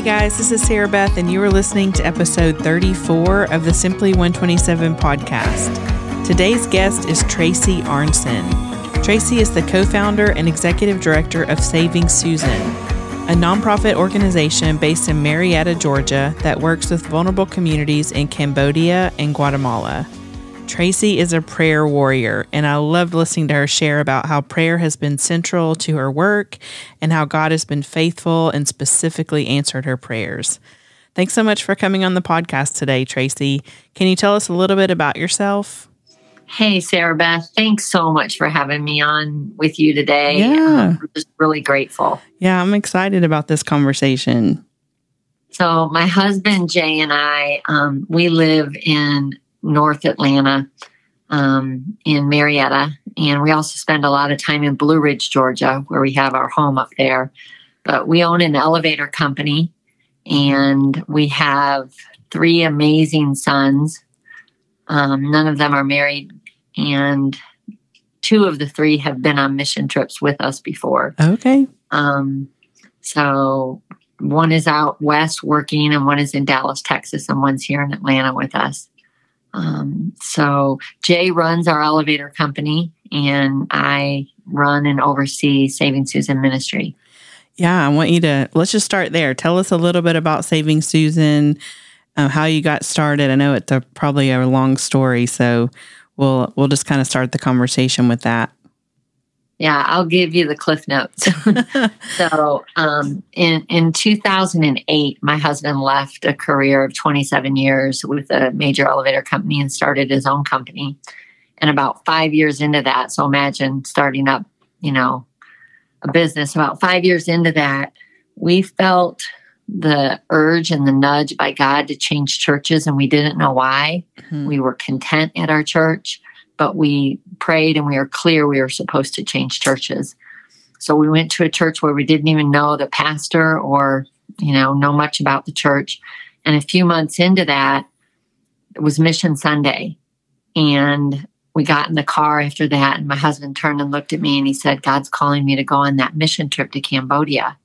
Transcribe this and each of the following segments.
Hey guys, this is Sarah Beth, and you are listening to episode 34 of the Simply 127 podcast. Today's guest is Tracy Arnson. Tracy is the co founder and executive director of Saving Susan, a nonprofit organization based in Marietta, Georgia, that works with vulnerable communities in Cambodia and Guatemala. Tracy is a prayer warrior, and I loved listening to her share about how prayer has been central to her work and how God has been faithful and specifically answered her prayers. Thanks so much for coming on the podcast today, Tracy. Can you tell us a little bit about yourself? Hey, Sarah Beth. Thanks so much for having me on with you today. Yeah. I'm just really grateful. Yeah, I'm excited about this conversation. So, my husband Jay and I, um, we live in North Atlanta um, in Marietta. And we also spend a lot of time in Blue Ridge, Georgia, where we have our home up there. But we own an elevator company and we have three amazing sons. Um, none of them are married, and two of the three have been on mission trips with us before. Okay. Um, so one is out west working, and one is in Dallas, Texas, and one's here in Atlanta with us. Um, so Jay runs our elevator company, and I run and oversee Saving Susan Ministry. Yeah, I want you to let's just start there. Tell us a little bit about Saving Susan, uh, how you got started. I know it's a, probably a long story, so we'll we'll just kind of start the conversation with that. Yeah, I'll give you the cliff notes. so, um, in in 2008, my husband left a career of 27 years with a major elevator company and started his own company. And about five years into that, so imagine starting up, you know, a business. About five years into that, we felt the urge and the nudge by God to change churches, and we didn't know why. Mm-hmm. We were content at our church but we prayed and we were clear we were supposed to change churches. So we went to a church where we didn't even know the pastor or, you know, know much about the church. And a few months into that, it was Mission Sunday. And we got in the car after that, and my husband turned and looked at me and he said, God's calling me to go on that mission trip to Cambodia.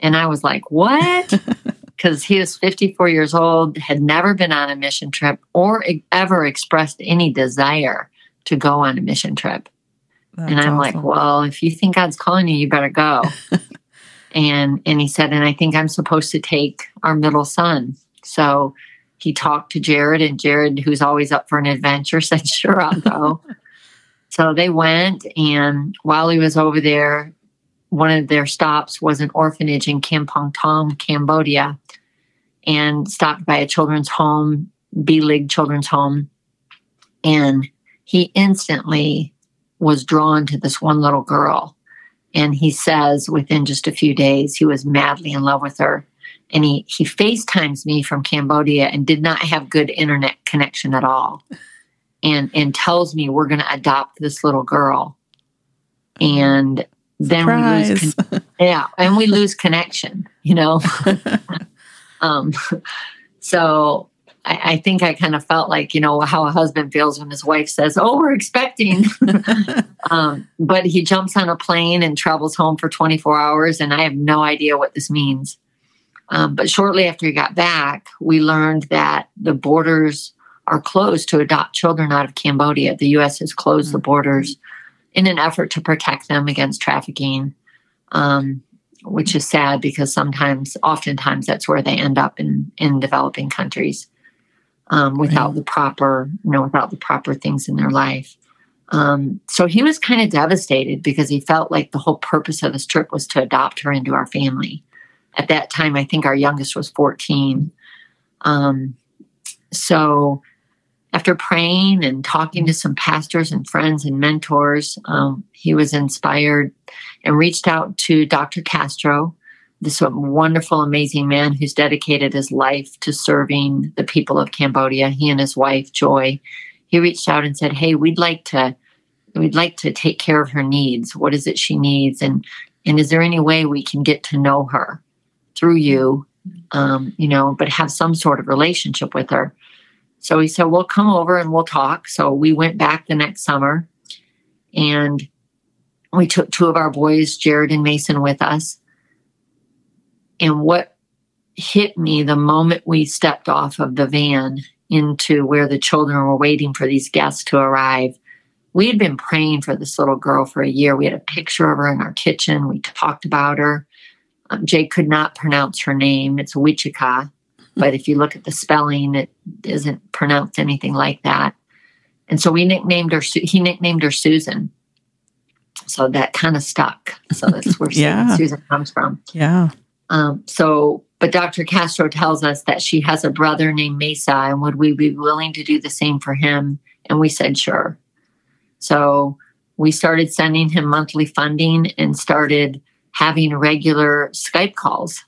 And I was like, What? because he was 54 years old, had never been on a mission trip or ever expressed any desire to go on a mission trip. That's and I'm awesome. like, well, if you think God's calling you, you better go. and and he said, and I think I'm supposed to take our middle son. So he talked to Jared, and Jared, who's always up for an adventure, said, sure, I'll go. so they went, and while he was over there, one of their stops was an orphanage in Kampong Thom, Cambodia, and stopped by a children's home, B League Children's Home. And he instantly was drawn to this one little girl. And he says within just a few days, he was madly in love with her. And he, he FaceTimes me from Cambodia and did not have good internet connection at all. And, and tells me we're going to adopt this little girl. And then Surprise. we lose con- yeah and we lose connection you know um so I, I think i kind of felt like you know how a husband feels when his wife says oh we're expecting. Um but he jumps on a plane and travels home for 24 hours and i have no idea what this means. Um, but shortly after he got back we learned that the borders are closed to adopt children out of cambodia. The us has closed the borders in an effort to protect them against trafficking, um, which is sad because sometimes, oftentimes, that's where they end up in in developing countries um, without Right. the proper, you know, without the proper things in their life. Um, so he was kind of devastated because he felt like the whole purpose of this trip was to adopt her into our family. At that time, I think our youngest was fourteen. Um, so after praying and talking to some pastors and friends and mentors, um, he was inspired and reached out to Dr. Castro, this wonderful, amazing man who's dedicated his life to serving the people of Cambodia. He and his wife, Joy, he reached out and said, "Hey, we'd like to, we'd like to take care of her needs. What is it she needs, and and is there any way we can get to know her through you, um, you know, but have some sort of relationship with her?" So he said, Well, come over and we'll talk. So we went back the next summer and we took two of our boys, Jared and Mason, with us. And what hit me the moment we stepped off of the van into where the children were waiting for these guests to arrive. We had been praying for this little girl for a year. We had a picture of her in our kitchen. We talked about her. Um, Jay could not pronounce her name. It's Wichita, but if you look at the spelling, it isn't pronounced anything like that. And so we nicknamed her. He nicknamed her Susan. So that kind of stuck. So that's where yeah. Susan comes from. Yeah. Um, so, but Dr. Castro tells us that she has a brother named Mesa, and would we be willing to do the same for him? And we said sure. So we started sending him monthly funding and started having regular Skype calls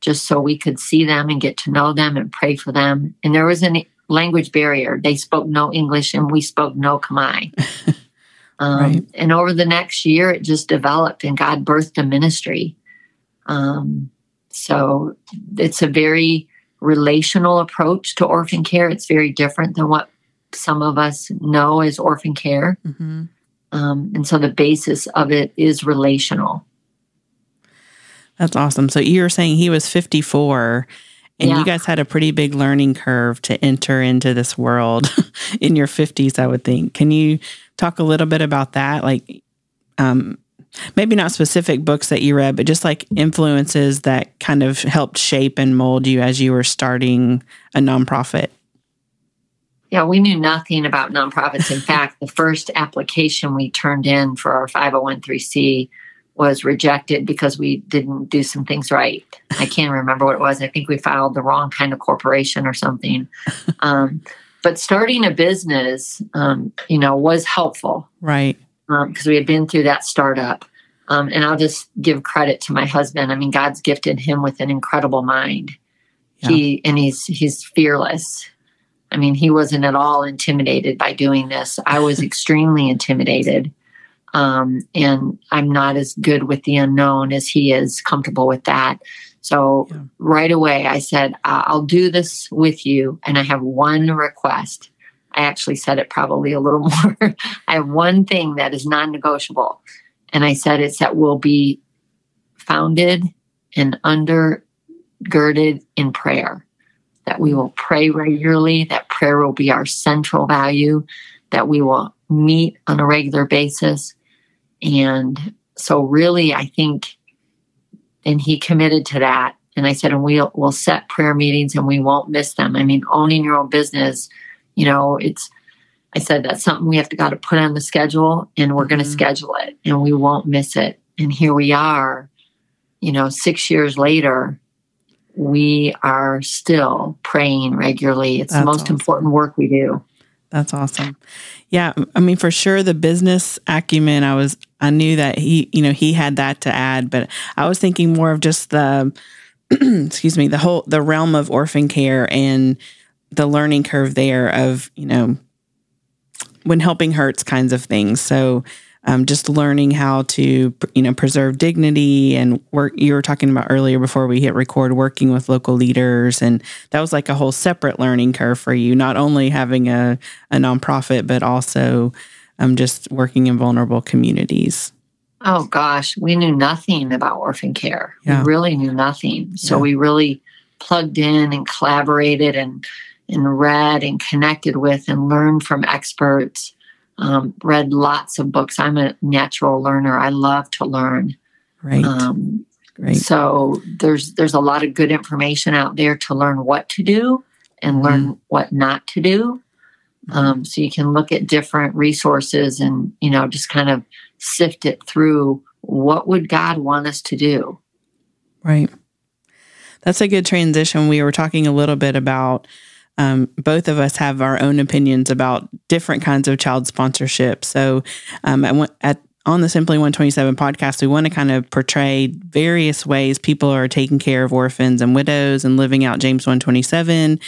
just so we could see them and get to know them and pray for them. And there was a language barrier. They spoke no English and we spoke no Khmer. um, right. And over the next year, it just developed and God birthed a ministry. Um, so it's a very relational approach to orphan care. It's very different than what some of us know as orphan care. Mm-hmm. Um, and so the basis of it is relational. That's awesome. So you were saying he was 54 and yeah. you guys had a pretty big learning curve to enter into this world in your 50s, I would think. Can you talk a little bit about that? Like, um, maybe not specific books that you read, but just like influences that kind of helped shape and mold you as you were starting a nonprofit? Yeah, we knew nothing about nonprofits. In fact, the first application we turned in for our 501c was rejected because we didn't do some things right. I can't remember what it was. I think we filed the wrong kind of corporation or something. Um, but starting a business, um, you know, was helpful. Right. Because um, we had been through that startup. Um, and I'll just give credit to my husband. I mean, God's gifted him with an incredible mind. Yeah. He and he's he's fearless. I mean, he wasn't at all intimidated by doing this. I was extremely intimidated. Um, and I'm not as good with the unknown as he is comfortable with that. So yeah. right away, I said, I'll do this with you. And I have one request. I actually said it probably a little more. I have one thing that is non negotiable. And I said it's that we'll be founded and undergirded in prayer, that we will pray regularly, that prayer will be our central value, that we will meet on a regular basis, and so really, I think, and he committed to that. And I said, and we'll, we'll set prayer meetings and we won't miss them. I mean, owning your own business, you know, it's, I said, that's something we have to got to put on the schedule and we're going to mm-hmm. schedule it and we won't miss it. And here we are, you know, six years later, we are still praying regularly. It's that's the most awesome. important work we do. That's awesome. Yeah, I mean for sure the business acumen I was I knew that he, you know, he had that to add, but I was thinking more of just the excuse me, the whole the realm of orphan care and the learning curve there of, you know, when helping hurts kinds of things. So um, just learning how to you know preserve dignity and work you were talking about earlier before we hit record working with local leaders and that was like a whole separate learning curve for you not only having a, a nonprofit but also um, just working in vulnerable communities oh gosh we knew nothing about orphan care yeah. we really knew nothing so yeah. we really plugged in and collaborated and and read and connected with and learned from experts um, read lots of books. I'm a natural learner. I love to learn. Right. Um, Great. So there's there's a lot of good information out there to learn what to do and mm-hmm. learn what not to do. Mm-hmm. Um, so you can look at different resources and you know just kind of sift it through. What would God want us to do? Right. That's a good transition. We were talking a little bit about um, both of us have our own opinions about different kinds of child sponsorship. So, um, at, at on the Simply 127 podcast, we want to kind of portray various ways people are taking care of orphans and widows and living out James 127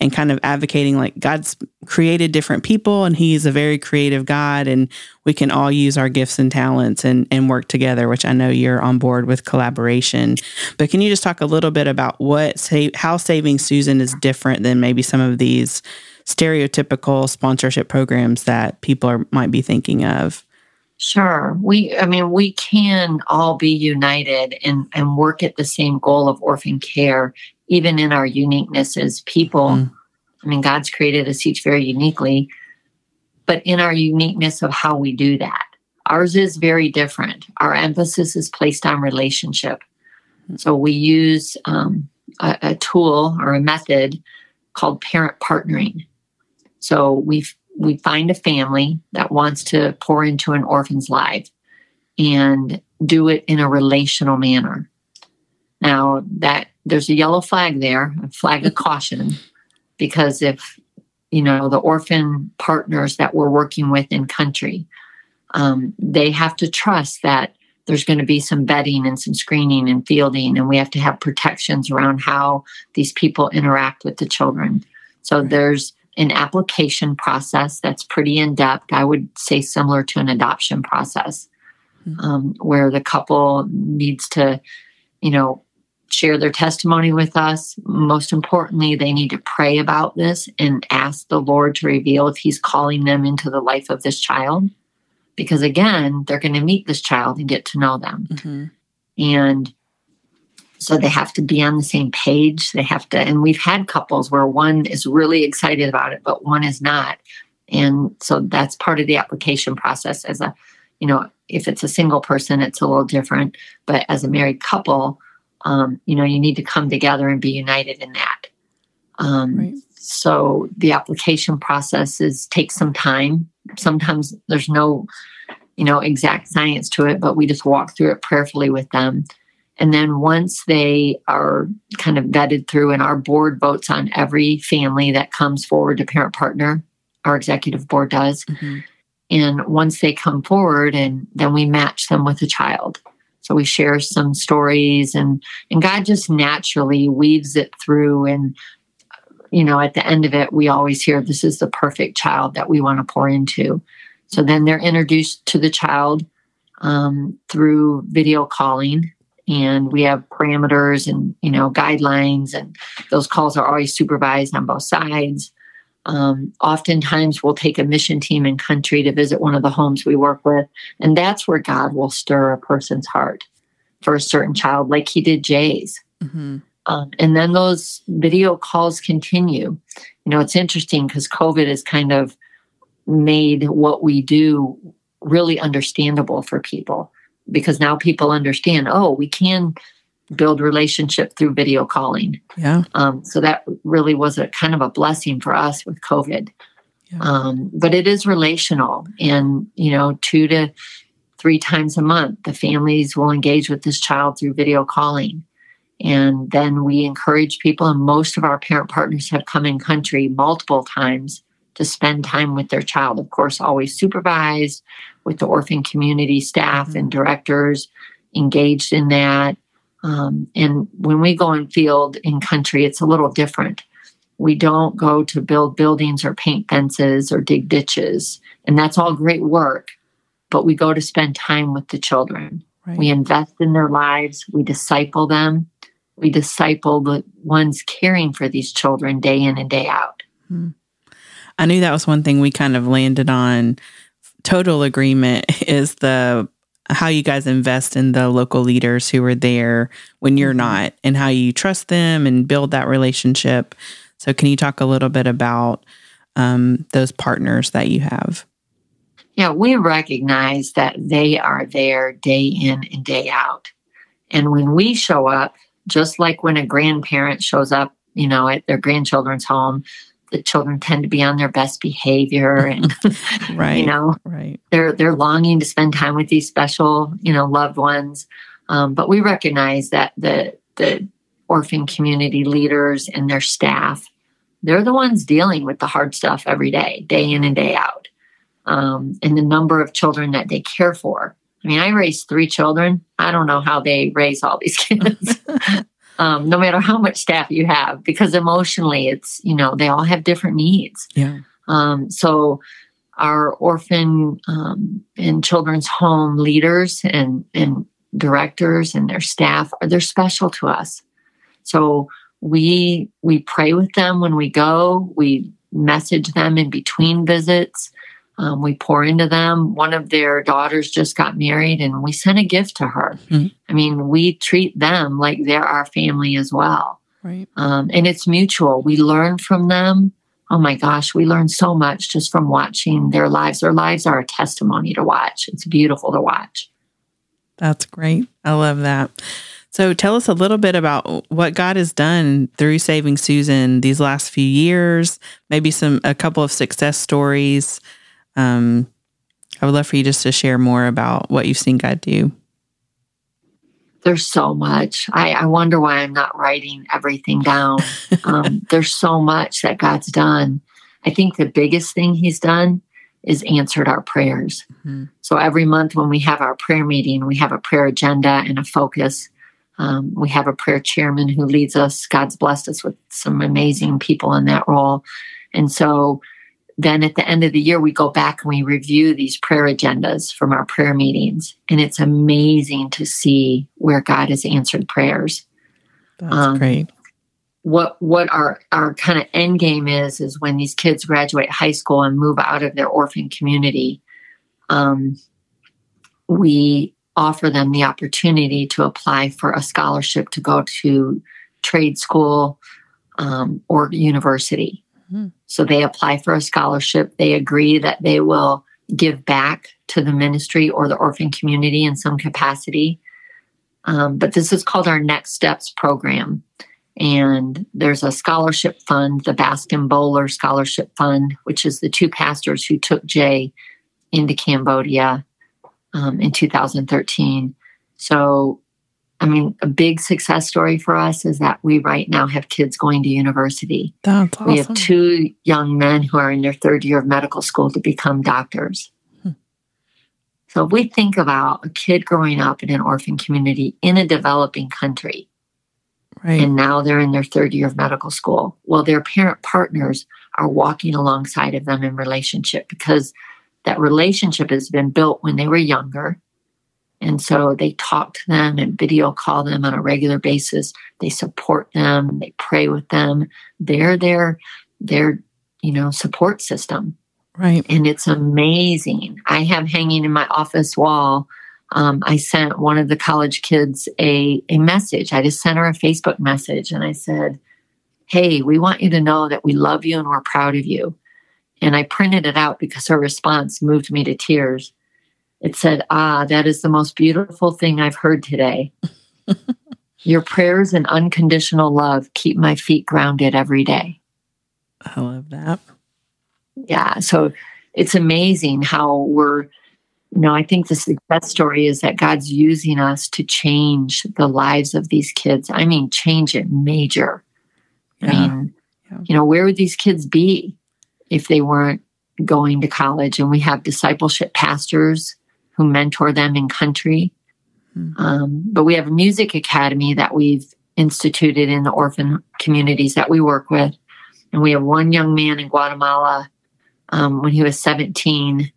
and kind of advocating like God's created different people and He's a very creative God and we can all use our gifts and talents and, and work together, which I know you're on board with collaboration. But can you just talk a little bit about what, how Saving Susan is different than maybe some of these stereotypical sponsorship programs that people are, might be thinking of? Sure. We, I mean, we can all be united and, and work at the same goal of orphan care even in our uniqueness as people. Mm. I mean, God's created us each very uniquely, but in our uniqueness of how we do that. Ours is very different. Our emphasis is placed on relationship. So we use um, a, a tool or a method called parent partnering. So we we find a family that wants to pour into an orphan's life and do it in a relational manner. Now that there's a yellow flag there, a flag of caution, because if you know the orphan partners that we're working with in country, um, they have to trust that there's going to be some vetting and some screening and fielding, and we have to have protections around how these people interact with the children. So there's an application process that's pretty in depth. I would say similar to an adoption process, mm-hmm. um, where the couple needs to, you know, share their testimony with us. Most importantly, they need to pray about this and ask the Lord to reveal if He's calling them into the life of this child because again, they're going to meet this child and get to know them. Mm-hmm. And so they have to be on the same page. They have to, and we've had couples where one is really excited about it, but one is not. And so that's part of the application process. As a, you know, if it's a single person, it's a little different. But as a married couple, um, you know, you need to come together and be united in that. Um, right. So the application process is takes some time. Sometimes there's no you know, exact science to it, but we just walk through it prayerfully with them. And then once they are kind of vetted through, and our board votes on every family that comes forward to parent partner, our executive board does. Mm-hmm. And once they come forward, and then we match them with a child. So we share some stories, and and God just naturally weaves it through. And you know, at the end of it, we always hear, "This is the perfect child that we want to pour into." So then they're introduced to the child um, through video calling, and we have parameters and you know guidelines, and those calls are always supervised on both sides. Um, oftentimes, we'll take a mission team in country to visit one of the homes we work with, and that's where God will stir a person's heart for a certain child, like He did Jay's. Mm-hmm. Um, and then those video calls continue. You know, it's interesting because COVID has kind of made what we do really understandable for people because now people understand oh we can build relationship through video calling yeah um, so that really was a kind of a blessing for us with covid yeah. um, but it is relational and you know two to three times a month the families will engage with this child through video calling and then we encourage people and most of our parent partners have come in country multiple times to spend time with their child. Of course, always supervised with the orphan community staff mm-hmm. and directors engaged in that. Um, and when we go in field in country, it's a little different. We don't go to build buildings or paint fences or dig ditches. And that's all great work. But we go to spend time with the children. Right. We invest in their lives. We disciple them. We disciple the ones caring for these children day in and day out. Mm. I knew that was one thing we kind of landed on. Total agreement is the how you guys invest in the local leaders who are there when you're mm-hmm. not and how you trust them and build that relationship. So, can you talk a little bit about um, those partners that you have? Yeah, we recognize that they are there day in and day out. And when we show up, just like when a grandparent shows up, you know, at their grandchildren's home, the children tend to be on their best behavior and right you know right. they're they're longing to spend time with these special you know loved ones. Um, but we recognize that the the orphan community leaders and their staff they're the ones dealing with the hard stuff every day day in and day out. Um, and the number of children that they care for. I mean i raised three children. I don't know how they raise all these kids um, no matter how much staff you have, because emotionally, it's you know they all have different needs. Yeah. Um, so our orphan um, and children's home leaders and and directors and their staff are they're special to us. So we we pray with them when we go. We message them in between visits. Um, we pour into them. One of their daughters just got married, and we sent a gift to her. Mm-hmm. I mean, we treat them like they're our family as well. Right. Um, and it's mutual. We learn from them. Oh my gosh, we learn so much just from watching their lives. Their lives are a testimony to watch. It's beautiful to watch. That's great. I love that. So tell us a little bit about what God has done through Saving Susan these last few years, maybe some a couple of success stories. Um, I would love for you just to share more about what you've seen God do. There's so much. I, I wonder why I'm not writing everything down. um, there's so much that God's done. I think the biggest thing He's done is answered our prayers. Mm-hmm. So every month when we have our prayer meeting, we have a prayer agenda and a focus. Um, we have a prayer chairman who leads us. God's blessed us with some amazing people in that role. And so then at the end of the year, we go back and we review these prayer agendas from our prayer meetings. And it's amazing to see where God has answered prayers. That's um, great. What what our our kind of end game is is when these kids graduate high school and move out of their orphan community, um, we offer them the opportunity to apply for a scholarship to go to trade school um, or university. Mm-hmm. So they apply for a scholarship. They agree that they will give back to the ministry or the orphan community in some capacity. Um, but this is called our Next Steps program. And there's a scholarship fund, the Baskin Bowler Scholarship Fund, which is the two pastors who took Jay into Cambodia um, in 2013. So, I mean, a big success story for us is that we right now have kids going to university. That's awesome. We have two young men who are in their third year of medical school to become doctors. Hmm. So, if we think about a kid growing up in an orphan community in a developing country, Right. And now they're in their third year of medical school. Well, their parent partners are walking alongside of them in relationship because that relationship has been built when they were younger. And so they talk to them and video call them on a regular basis. They support them, they pray with them. They're their their, you know, support system. Right. And it's amazing. I have hanging in my office wall. Um, I sent one of the college kids a, a message. I just sent her a Facebook message and I said, Hey, we want you to know that we love you and we're proud of you. And I printed it out because her response moved me to tears. It said, Ah, that is the most beautiful thing I've heard today. Your prayers and unconditional love keep my feet grounded every day. I love that. Yeah. So it's amazing how we're, you know, I think the success story is that God's using us to change the lives of these kids. I mean, change it major. Yeah. I mean, yeah. you know, where would these kids be if they weren't going to college. And we have discipleship pastors who mentor them in country. Mm-hmm. Um, but we have a music academy that we've instituted in the orphan communities that we work with. And we have one young man in Guatemala. Um, when he was 17,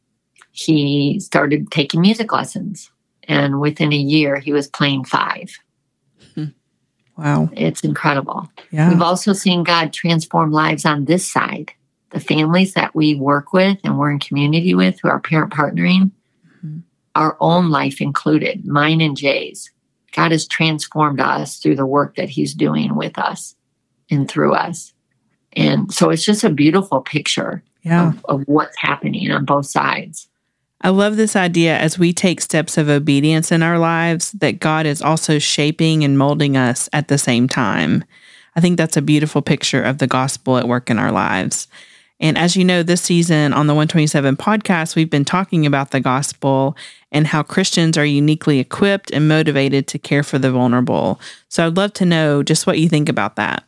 he started taking music lessons. And within a year, he was playing five. Hmm. Wow. It's incredible. Yeah. We've also seen God transform lives on this side the families that we work with and we're in community with who are parent partnering. Our own life included, mine and Jay's. God has transformed us through the work that He's doing with us and through us. And so it's just a beautiful picture yeah. of, of what's happening on both sides. I love this idea as we take steps of obedience in our lives that God is also shaping and molding us at the same time. I think that's a beautiful picture of the gospel at work in our lives. And as you know, this season on the 127 podcast, we've been talking about the gospel and how Christians are uniquely equipped and motivated to care for the vulnerable. So I'd love to know just what you think about that.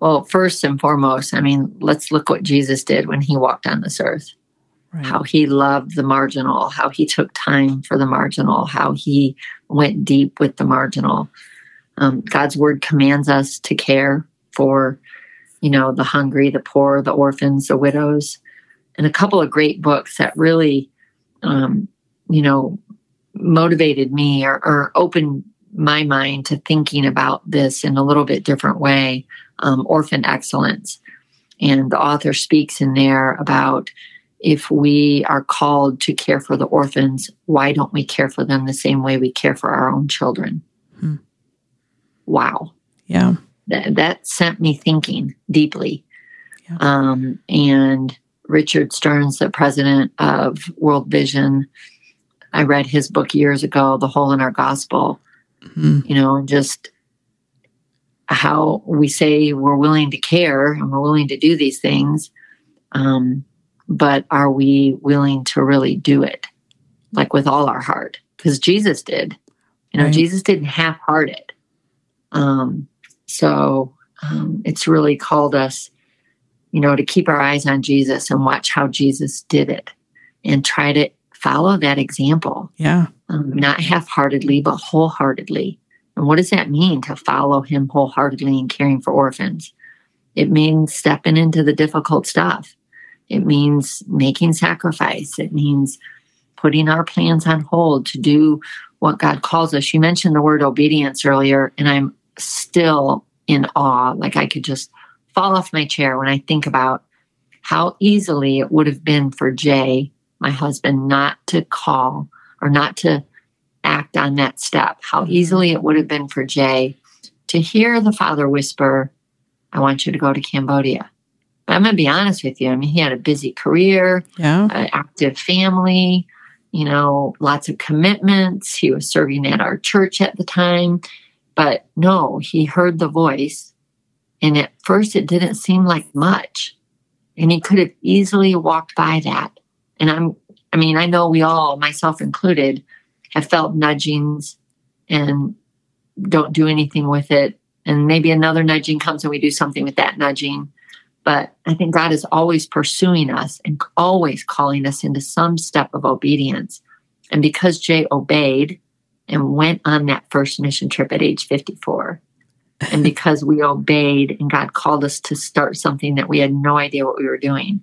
Well, first and foremost, I mean, let's look what Jesus did when he walked on this earth. Right. How he loved the marginal, how he took time for the marginal, how he went deep with the marginal. Um, God's word commands us to care for you know, the hungry, the poor, the orphans, the widows, and a couple of great books that really, um, you know, motivated me or, or, opened my mind to thinking about this in a little bit different way. Um, Orphan Excellence. And the author speaks in there about if we are called to care for the orphans, why don't we care for them the same way we care for our own children? Hmm. Wow. Yeah that, that sent me thinking deeply. Yeah. Um, and Richard Stearns, the president of World Vision, I read his book years ago, The Hole in Our Gospel, mm-hmm. you know, and just how we say we're willing to care and we're willing to do these things. Um, but are we willing to really do it like with all our heart? Because Jesus did. You know, right. Jesus didn't half heart it. Um, so um, it's really called us, you know, to keep our eyes on Jesus and watch how Jesus did it and try to follow that example. Yeah. Um, not half heartedly, but wholeheartedly. And what does that mean to follow him wholeheartedly in caring for orphans? It means stepping into the difficult stuff. It means making sacrifice. It means putting our plans on hold to do what God calls us. You mentioned the word obedience earlier, and I'm still in awe. Like I could just fall off my chair when I think about how easily it would have been for Jay, my husband, not to call or not to act on that step. How mm-hmm. easily it would have been for Jay to hear the father whisper, I want you to go to Cambodia. But I'm going to be honest with you. I mean, he had a busy career, yeah. an active family, you know, lots of commitments. He was serving at our church at the time. But no, he heard the voice. And at first, it didn't seem like much. And he could have easily walked by that. And I'm, I mean, I know we all, myself included, have felt nudgings and don't do anything with it. And maybe another nudging comes and we do something with that nudging. But I think God is always pursuing us and always calling us into some step of obedience. And because Jay obeyed and went on that first mission trip at age 54, and because we obeyed and God called us to start something that we had no idea what we were doing.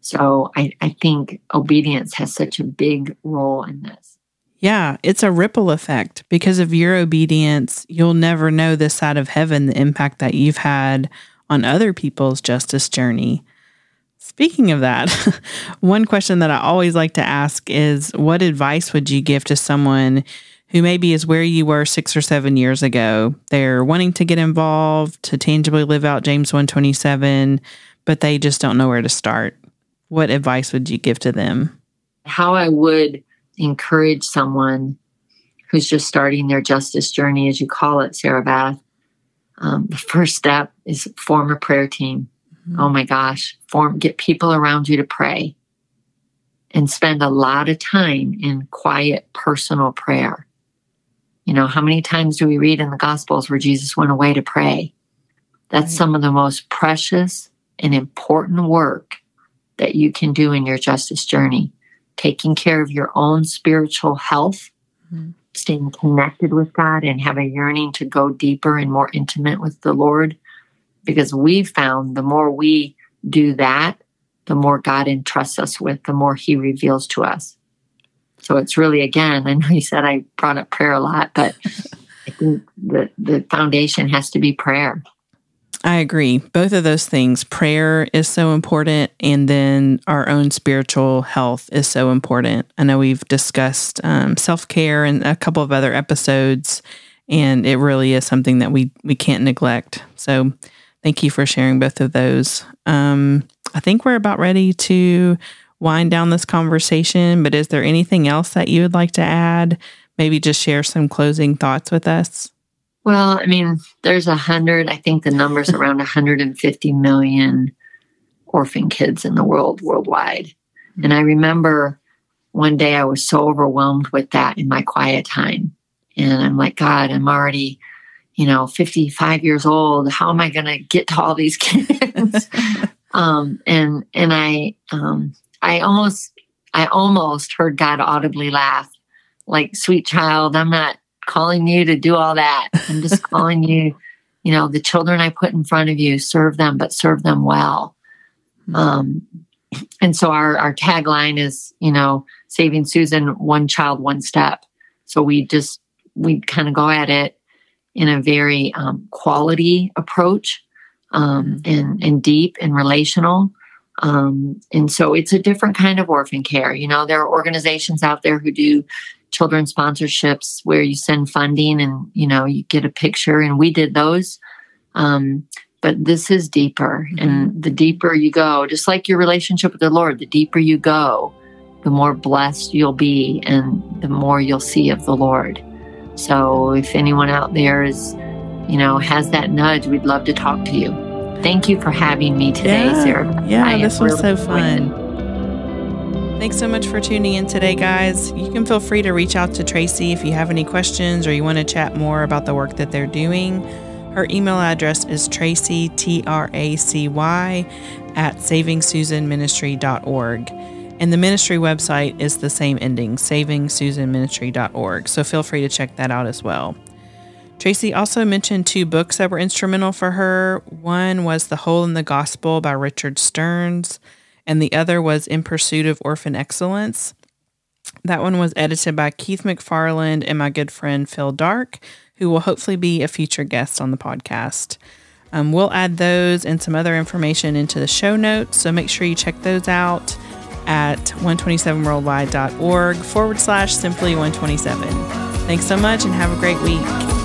So I, I think obedience has such a big role in this. Yeah, it's a ripple effect. Because of your obedience, you'll never know this side of heaven the impact that you've had on other people's justice journey. Speaking of that, one question that I always like to ask is what advice would you give to someone who maybe is where you were six or seven years ago? They're wanting to get involved, to tangibly live out James 127, but they just don't know where to start. What advice would you give to them? How I would encourage someone who's just starting their justice journey, as you call it, Sarah Beth, um, the first step is form a prayer team. Mm-hmm. Oh my gosh, form get people around you to pray and spend a lot of time in quiet personal prayer. You know, how many times do we read in the Gospels where Jesus went away to pray? That's right. some of the most precious and important work that you can do in your justice journey. Taking care of your own spiritual health, mm-hmm staying connected with God and have a yearning to go deeper and more intimate with the Lord. Because we've found the more we do that, the more God entrusts us with, the more He reveals to us. So it's really, again, I know you said I brought up prayer a lot, but I think the, the foundation has to be prayer. I agree. Both of those things, prayer is so important, and then our own spiritual health is so important. I know we've discussed um, self care in a couple of other episodes, and it really is something that we we can't neglect. So, thank you for sharing both of those. Um, I think we're about ready to wind down this conversation. But is there anything else that you would like to add? Maybe just share some closing thoughts with us. Well, I mean, there's a hundred, I think the number's around 150 million orphan kids in the world worldwide. And I remember one day I was so overwhelmed with that in my quiet time. And I'm like, God, I'm already, you know, 55 years old. How am I going to get to all these kids? um, and, and I, um, I almost, I almost heard God audibly laugh like, sweet child, I'm not calling you to do all that. I'm just calling you, you know, the children I put in front of you, serve them, but serve them well. Um, and so our, our tagline is, you know, saving Susan one child, one step. So we just, we kind of go at it in a very um, quality approach um, and, and deep and relational. Um, and so it's a different kind of orphan care. You know, there are organizations out there who do children sponsorships where you send funding and you know you get a picture and we did those Um, but this is deeper. Mhm. And the deeper you go, just like your relationship with the Lord, the deeper you go, the more blessed you'll be and the more you'll see of the Lord. So if anyone out there is, you know, has that nudge, we'd love to talk to you. Thank you for having me today, yeah, Sarah. Yeah, I this was really so fun. Thanks so much for tuning in today, guys. You can feel free to reach out to Tracy if you have any questions or you want to chat more about the work that they're doing. Her email address is Tracy, T R A C Y, at savingsusanministry.org. And the ministry website is the same ending, savingsusanministry.org. So feel free to check that out as well. Tracy also mentioned two books that were instrumental for her. One was The Hole in the Gospel by Richard Stearns, and the other was In Pursuit of Orphan Excellence. That one was edited by Keith McFarland and my good friend Phil Darke, who will hopefully be a future guest on the podcast. Um, we'll add those and some other information into the show notes, so make sure you check those out at 127worldwide.org forward slash simply 127. Thanks so much and have a great week.